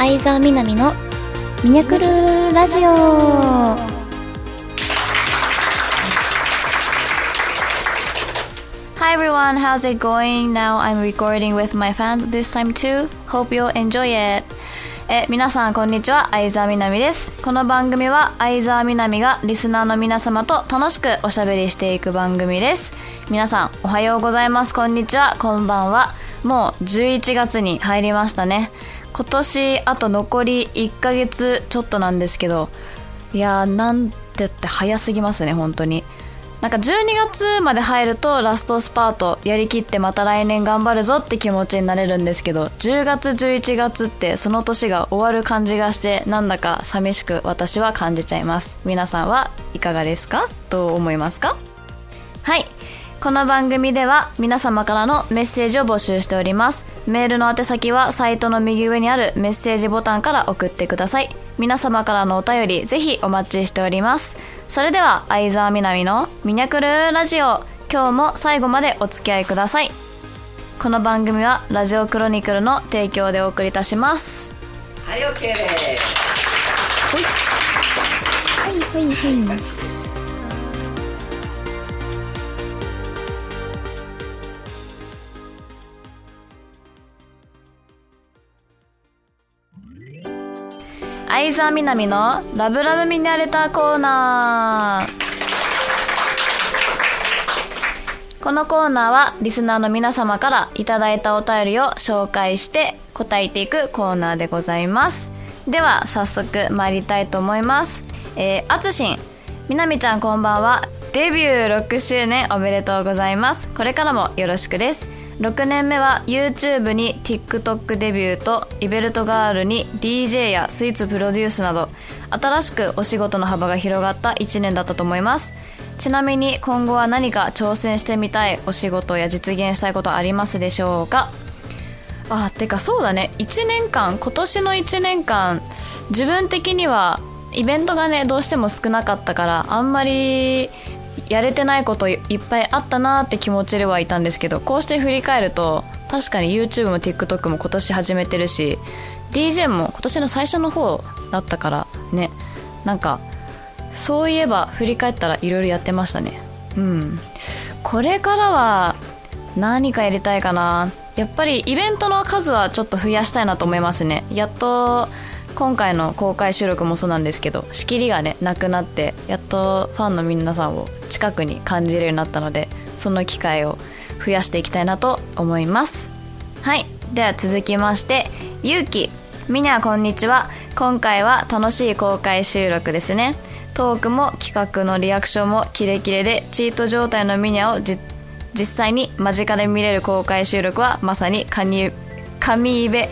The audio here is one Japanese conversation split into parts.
相沢みなみのミニャクルラジオ。Hi everyone, how's it going? Now I'm recording with my fans this time too. Hope you'll enjoy it. え皆さんこんにちは。相沢みなみです。この番組は相沢みなみがリスナーの皆様と楽しくおしゃべりしていく番組です。皆さんおはようございます。こんにちは。こんばんは。もう11月に入りましたね。今年あと残り1ヶ月ちょっとなんですけどいやーなんてって早すぎますね本当に。なんか12月まで入るとラストスパートやりきってまた来年頑張るぞって気持ちになれるんですけど10月11月ってその年が終わる感じがしてなんだか寂しく私は感じちゃいます。皆さんはいかがですか？どう思いますか？はい。この番組では皆様からのメッセージを募集しております。メールの宛先はサイトの右上にあるメッセージボタンから送ってください。皆様からのお便りぜひお待ちしております。それでは相沢みなみのミニャクルラジオ。今日も最後までお付き合いください。この番組はラジオクロニクルの提供でお送りいたします。はい OK です。はい。はいはいバッ相沢みなみのラブラブミニャレターコーナー。このコーナーはリスナーの皆様からいただいたお便りを紹介して答えていくコーナーでございます。では早速参りたいと思います。えー、あつしんみなみちゃんこんばんは。デビュー6周年おめでとうございます。これからもよろしくです。6年目は YouTube に TikTok デビューとイベルトガールに DJ やスイーツプロデュースなど新しくお仕事の幅が広がった1年だったと思います。ちなみに今後は何か挑戦してみたいお仕事や実現したいことありますでしょうか？あてかそうだね。1年間今年の1年間自分的にはイベントがねどうしても少なかったからあんまりやれてないこといっぱいあったなって気持ちではいたんですけどこうして振り返ると確かに YouTube も TikTok も今年始めてるし DJ も今年の最初の方だったからねなんかそういえば振り返ったらいろいろやってましたね。うん。これからは何かやりたいかな。やっぱりイベントの数はちょっと増やしたいなと思いますね。やっと今回の公開収録もそうなんですけど仕切りがねなくなってやっとファンの皆さんを近くに感じるようになったのでその機会を増やしていきたいなと思います。はい。では続きましてゆうきみなこんにちは。今回は楽しい公開収録ですね。トークも企画のリアクションもキレキレでチート状態のミニャを実際に間近で見れる公開収録はまさに神神イベ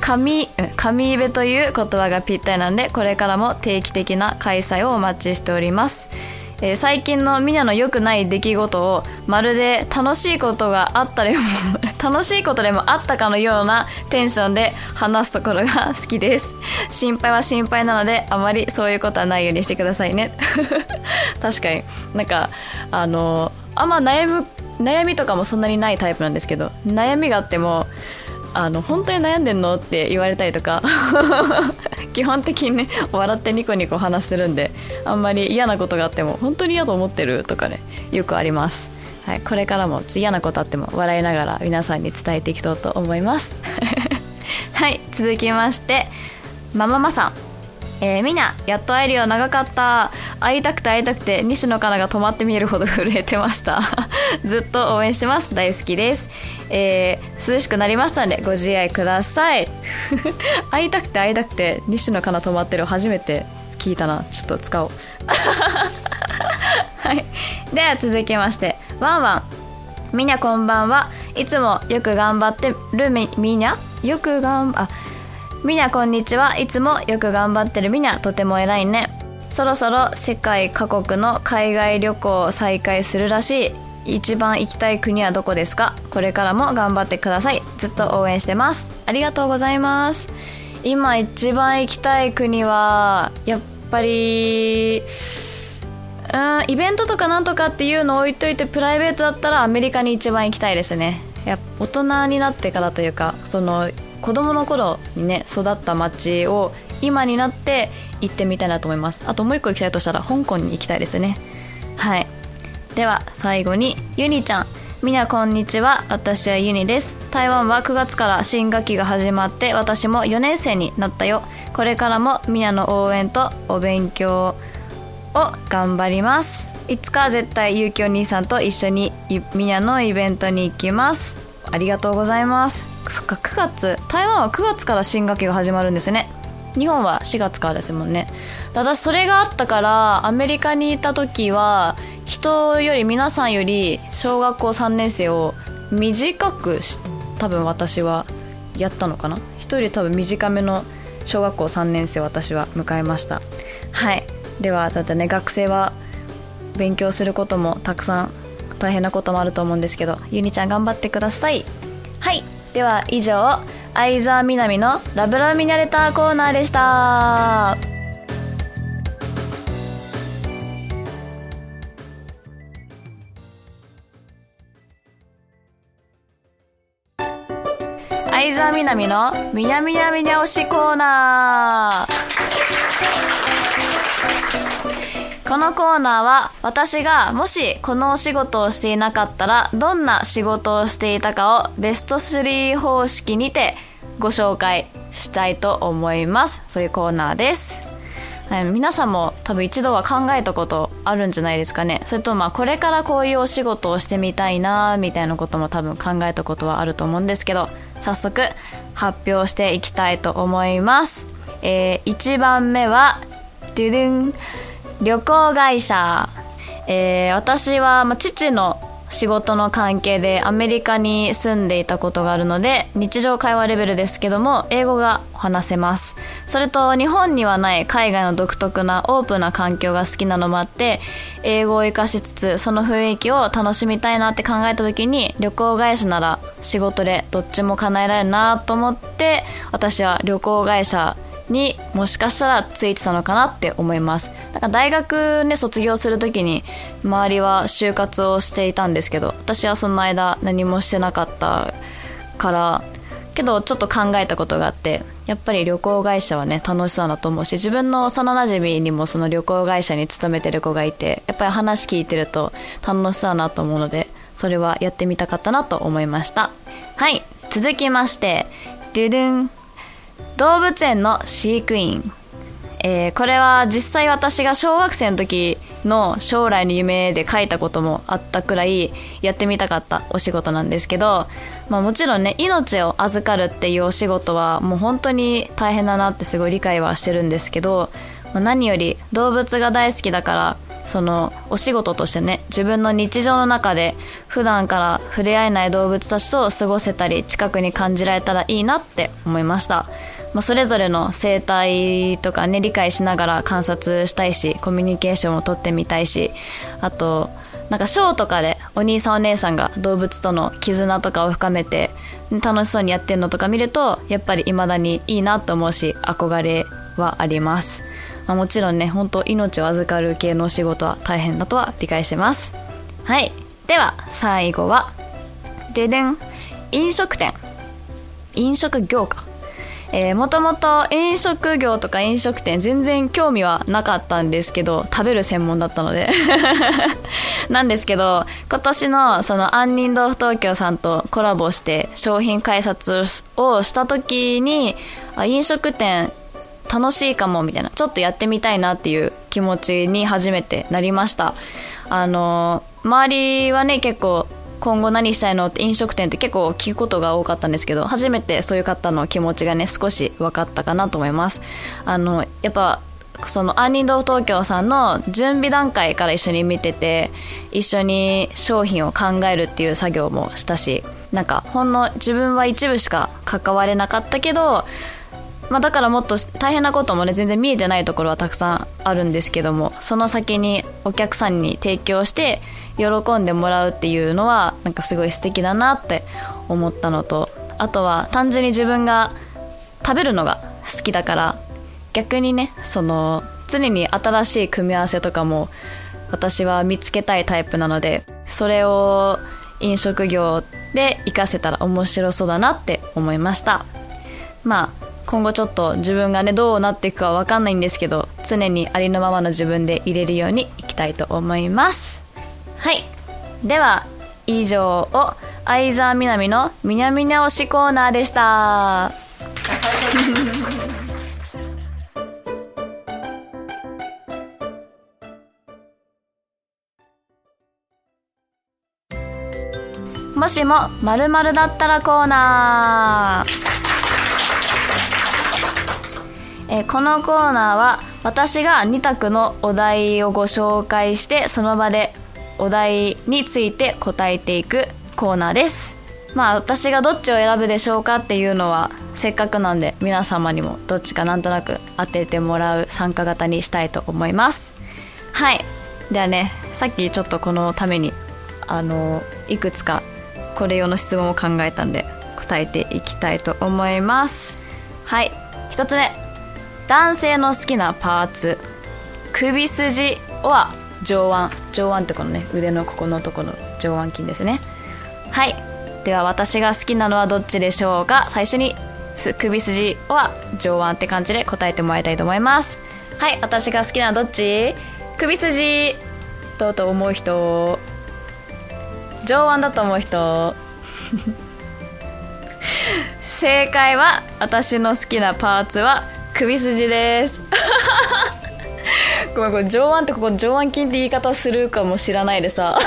神神イベという言葉がぴったりなんでこれからも定期的な開催をお待ちしております、えー最近のみんなの良くない出来事をまるで楽しいことがあったでも楽しいことでもあったかのようなテンションで話すところが好きです。心配は心配なのであまりそういうことはないようにしてくださいね。確かに。なんかあのあんま悩む悩みとかもそんなにないタイプなんですけど悩みがあってもあの本当に悩んでんのって言われたりとか。基本的にね笑ってニコニコ話するんであんまり嫌なことがあっても本当に嫌と思ってるとかねよくあります、はい、これからもちょっと嫌なことあっても笑いながら皆さんに伝えていきたいと思います。はい続きましてマママさん。えー、みんなやっと会えるよ長かった。会いたくて会いたくて西野カナが止まって見えるほど震えてました。ずっと応援してます。大好きです、えー涼しくなりましたのでご自愛ください。会いたくて会いたくて西野カナ止まってる初めて聞いたな。ちょっと使おう。はい。では続きましてワンワン。みんなこんばんは。いつもよく頑張ってるみみんな？よくがんあみなこんにちは。いつもよく頑張ってるみな。とても偉いね。そろそろ世界各国の海外旅行を再開するらしい。一番行きたい国はどこですか？これからも頑張ってください。ずっと応援してます。ありがとうございます。今一番行きたい国はやっぱりうんイベントとかなんとかっていうのを置いといてプライベートだったらアメリカに一番行きたいですね。や大人になってからというかその子供の頃にね育った街を今になって行ってみたいなと思います。あともう一個行きたいとしたら香港に行きたいですね。はい。では最後にゆにちゃん。みなこんにちは。私はユニです。台湾は9月から新学期が始まって私も4年生になったよ。これからもみなの応援とお勉強を頑張ります。いつか絶対ゆうきお兄さんと一緒にみなのイベントに行きます。ありがとうございます。そっか9月。台湾は9月から新学期が始まるんですね。日本は4月からですもんね。私それがあったからアメリカにいた時は人より皆さんより小学校3年生を短く多分私はやったのかな。人より多分短めの小学校3年生を私は迎えました。はい。ではちょっとね学生は勉強することもたくさん大変なこともあると思うんですけどゆにちゃん頑張ってください。はい。では以上相沢みなみのラブラブミナレターコーナーでした。相沢みなみのみなみなみにゃ推しコーナー。このコーナーは私がもしこのお仕事をしていなかったらどんな仕事をしていたかをベスト3方式にてご紹介したいと思います。そういうコーナーです、皆さんも多分一度は考えたことあるんじゃないですかね。それとまあこれからこういうお仕事をしてみたいなみたいなことも多分考えたことはあると思うんですけど早速発表していきたいと思います、えー、1番目はドゥドゥン。旅行会社、えー、私は、まあ、父の仕事の関係でアメリカに住んでいたことがあるので日常会話レベルですけども英語が話せます。それと日本にはない海外の独特なオープンな環境が好きなのもあって英語を活かしつつその雰囲気を楽しみたいなって考えた時に旅行会社なら仕事でどっちも叶えられるなと思って私は旅行会社にもしかしたらついてたのかなって思います。だか大学ね卒業する時に周りは就活をしていたんですけど私はその間何もしてなかったからけどちょっと考えたことがあってやっぱり旅行会社はね楽しそうだと思うし自分の幼なじみにもその旅行会社に勤めてる子がいてやっぱり話聞いてると楽しそうだなと思うのでそれはやってみたかったなと思いました。はい続きましてドゥドゥン。動物園の飼育員。えー、これは実際私が小学生の時の将来の夢で書いたこともあったくらいやってみたかったお仕事なんですけど、まあ、もちろんね命を預かるっていうお仕事はもう本当に大変だなってすごい理解はしてるんですけど、まあ、何より動物が大好きだからそのお仕事としてね自分の日常の中で普段から触れ合えない動物たちと過ごせたり近くに感じられたらいいなって思いました。まあ、それぞれの生態とかね理解しながら観察したいしコミュニケーションをとってみたいしあとなんかショーとかでお兄さんお姉さんが動物との絆とかを深めて楽しそうにやってるのとか見るとやっぱり未だにいいなと思うし憧れはあります、まあ、もちろんね本当命を預かる系のお仕事は大変だとは理解してます。はい。では最後はででん。飲食店。飲食業か。えー、もともと飲食業とか飲食店全然興味はなかったんですけど食べる専門だったので。なんですけど今年のその杏仁豆腐東京さんとコラボして商品開発をした時にあ飲食店楽しいかもみたいな。ちょっとやってみたいなっていう気持ちに初めてなりました。あの周りはね結構今後何したいのって飲食店って結構聞くことが多かったんですけど初めてそういう方の気持ちがね少し分かったかなと思います。あのやっぱその杏仁堂東京さんの準備段階から一緒に見てて一緒に商品を考えるっていう作業もしたしなんかほんの自分は一部しか関われなかったけどまあ、だからもっと大変なこともね全然見えてないところはたくさんあるんですけどもその先にお客さんに提供して喜んでもらうっていうのはなんかすごい素敵だなって思ったのとあとは単純に自分が食べるのが好きだから逆にねその常に新しい組み合わせとかも私は見つけたいタイプなのでそれを飲食業で活かせたら面白そうだなって思いましたまあ今後ちょっと自分がねどうなっていくかわかんないんですけど常にありのままの自分で入れるようにいきたいと思います。はい。では以上を相沢みなみのみにゃみにゃ推しコーナーでした。もしも〇〇だったらコーナーえーこのコーナーは私が2択のお題をご紹介してその場でお題について答えていくコーナーです。まあ私がどっちを選ぶでしょうかっていうのはせっかくなんで皆様にもどっちかなんとなく当ててもらう参加型にしたいと思います。はい。ではねさっきちょっとこのためにあのいくつかこれ用の質問を考えたんで答えていきたいと思います。はい。1つ目。男性の好きなパーツ。首筋は上腕。上腕ってこのね腕のここのとこの上腕筋ですね。はい。では私が好きなのはどっちでしょうか？最初に首筋は上腕って感じで答えてもらいたいと思います。はい。私が好きなのはどっち？首筋。どうと思う人？上腕だと思う人？正解は私の好きなパーツは首筋です。ごめんこれ上腕ってここ上腕筋って言い方するかもしらないでさ。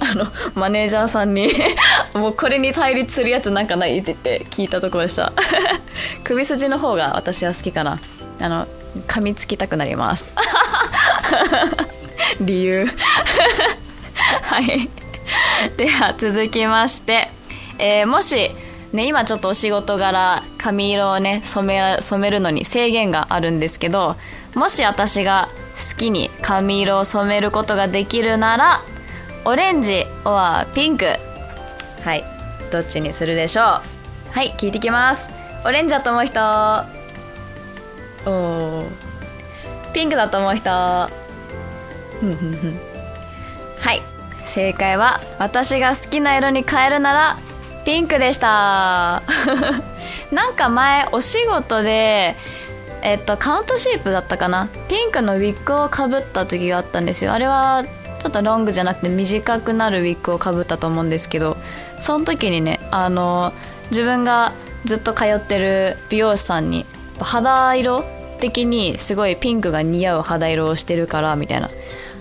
あのマネージャーさんに もうこれに対立するやつなんかないって言って聞いたところでした。首筋の方が私は好きかな。あの噛みつきたくなります。理由。はい。では続きまして、えーもしね今ちょっとお仕事柄髪色をね染め染めるのに制限があるんですけどもし私が好きに髪色を染めることができるならオレンジはピンク。はい。どっちにするでしょう？はい聞いてきます。オレンジだと思う人。おー。ピンクだと思う人。はい。正解は私が好きな色に変えるならピンクでしたなんか前お仕事でえっとカウントシープだったかな？ピンクのウィッグをかぶった時があったんですよ。あれはちょっとロングじゃなくて短くなるウィッグをかぶったと思うんですけどその時にねあの自分がずっと通ってる美容師さんに肌色的にすごいピンクが似合う肌色をしてるからみたいな。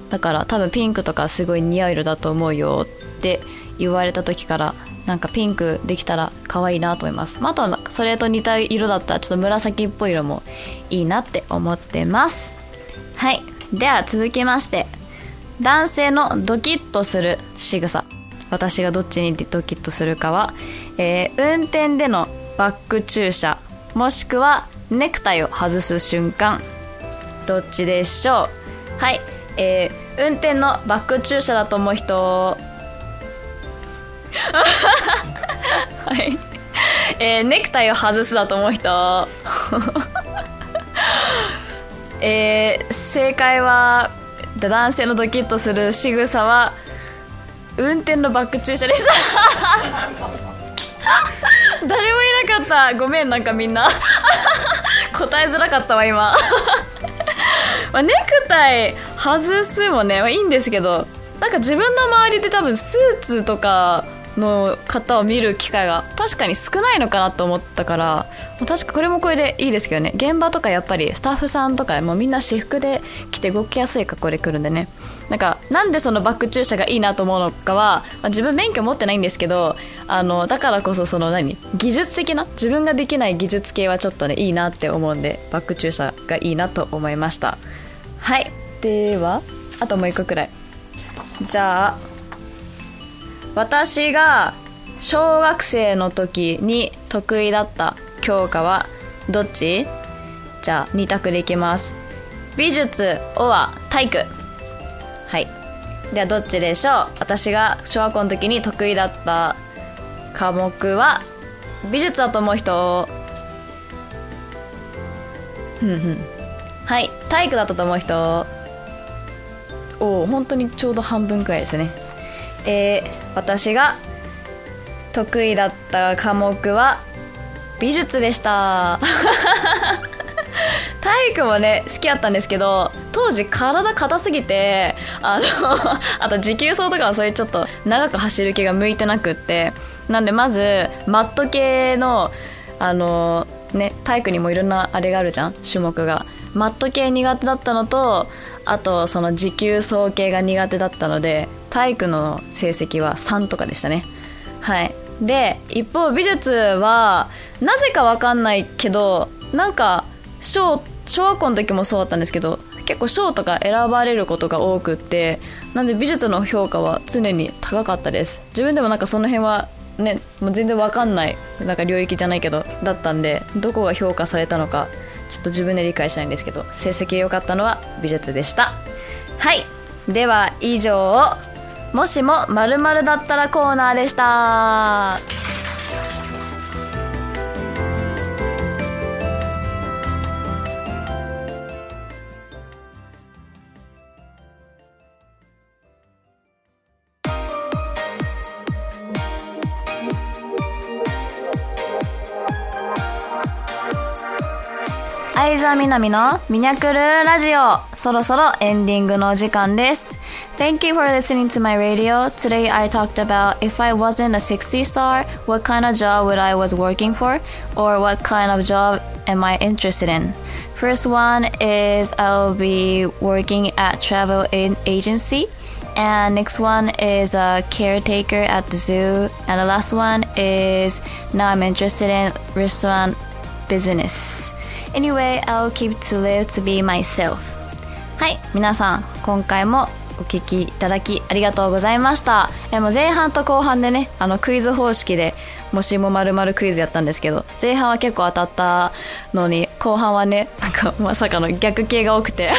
だから多分ピンクとかすごい似合う色だと思うよって言われた時からなんかピンクできたら可愛いなと思います、まあ、あとはそれと似た色だったらちょっと紫っぽい色もいいなって思ってます。はい。では続きまして。男性のドキッとする仕草。私がどっちにドキッとするかは、えー運転でのバック駐車。もしくはネクタイを外す瞬間。どっちでしょう？はい。えー運転のバック駐車だと思う人はい、えーネクタイを外すだと思う人。えー正解は男性のドキッとする仕草は運転のバック駐車でした誰もいなかった。ごめんなんかみんな。答えづらかったわ今。まあ、ネクタイ外すもね、まあ、いいんですけどなんか自分の周りで多分スーツとかの方を見る機会が確かに少ないのかなと思ったから確かこれもこれでいいですけどね。現場とかやっぱりスタッフさんとかもうみんな私服で着て動きやすい格好で来るんでね。なんかなんでそのバック駐車がいいなと思うのかは、まあ、自分免許持ってないんですけどあのだからこそその何技術的な自分ができない技術系はちょっとねいいなって思うんでバック駐車がいいなと思いました。はい。ではあともう一個くらい。じゃあ私が小学生の時に得意だった教科はどっち？じゃあ2択でいきます。美術おは体育。はい。ではどっちでしょう？私が小学校の時に得意だった科目は美術だと思う人。ふんふん。はい。体育だったと思う人。おお本当にちょうど半分くらいですね。えー、私が得意だった科目は美術でした。体育もね好きやったんですけど当時体硬すぎてあの あと持久走とかはそういうちょっと長く走る気が向いてなくって。なんでまずマット系のあのね体育にもいろんなあれがあるじゃん種目が。マット系苦手だったのとあとその持久走系が苦手だったので体育の成績は3とかでしたね。はい。で一方美術はなぜか分かんないけどなんか小小学校の時もそうだったんですけど結構賞とか選ばれることが多くってなんで美術の評価は常に高かったです。自分でもなんかその辺はねもう全然わかんないなんか領域じゃないけどだったんでどこが評価されたのかちょっと自分で理解しないんですけど成績良かったのは美術でした。はい。では以上もしも〇〇だったらコーナーでした。相沢みなみのミニャクルラジオ。そろそろエンディングのお時間です。Thank you for listening to my radio. Today I talked about if I wasn't a 60 star, what kind of job would I was working for or what kind of job am I interested in. First one is I'll be working at travel agency and next one is a caretaker at the zoo and the last one is now I'm interested in restaurant business. Anyway, I'll keep to live to be myself. はい、皆さん、今回も お聞きいただきありがとうございました。えもう前半と後半でね、あのクイズ方式でもしもまるクイズやったんですけど、前半は結構当たったのに、後半はね、なんかまさかの逆系が多くて、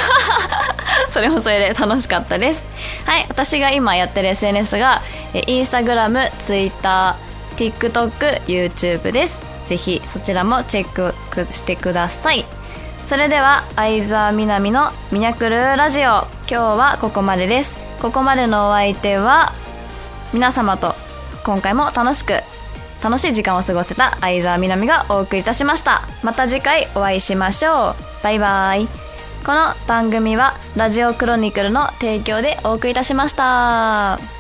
それもそれで楽しかったです。はい、私が今やってる SNS が、インスタグラム、ツイッター、TikTok、YouTube です。ぜひそちらもチェックしてくださいそれでは相沢みなみのミニャクルラジオ。今日はここまでです。ここまでのお相手は皆様と今回も楽しく楽しい時間を過ごせた相沢みなみがお送りいたしました。また次回お会いしましょう。バイバイ。この番組はラジオクロニクルの提供でお送りいたしました。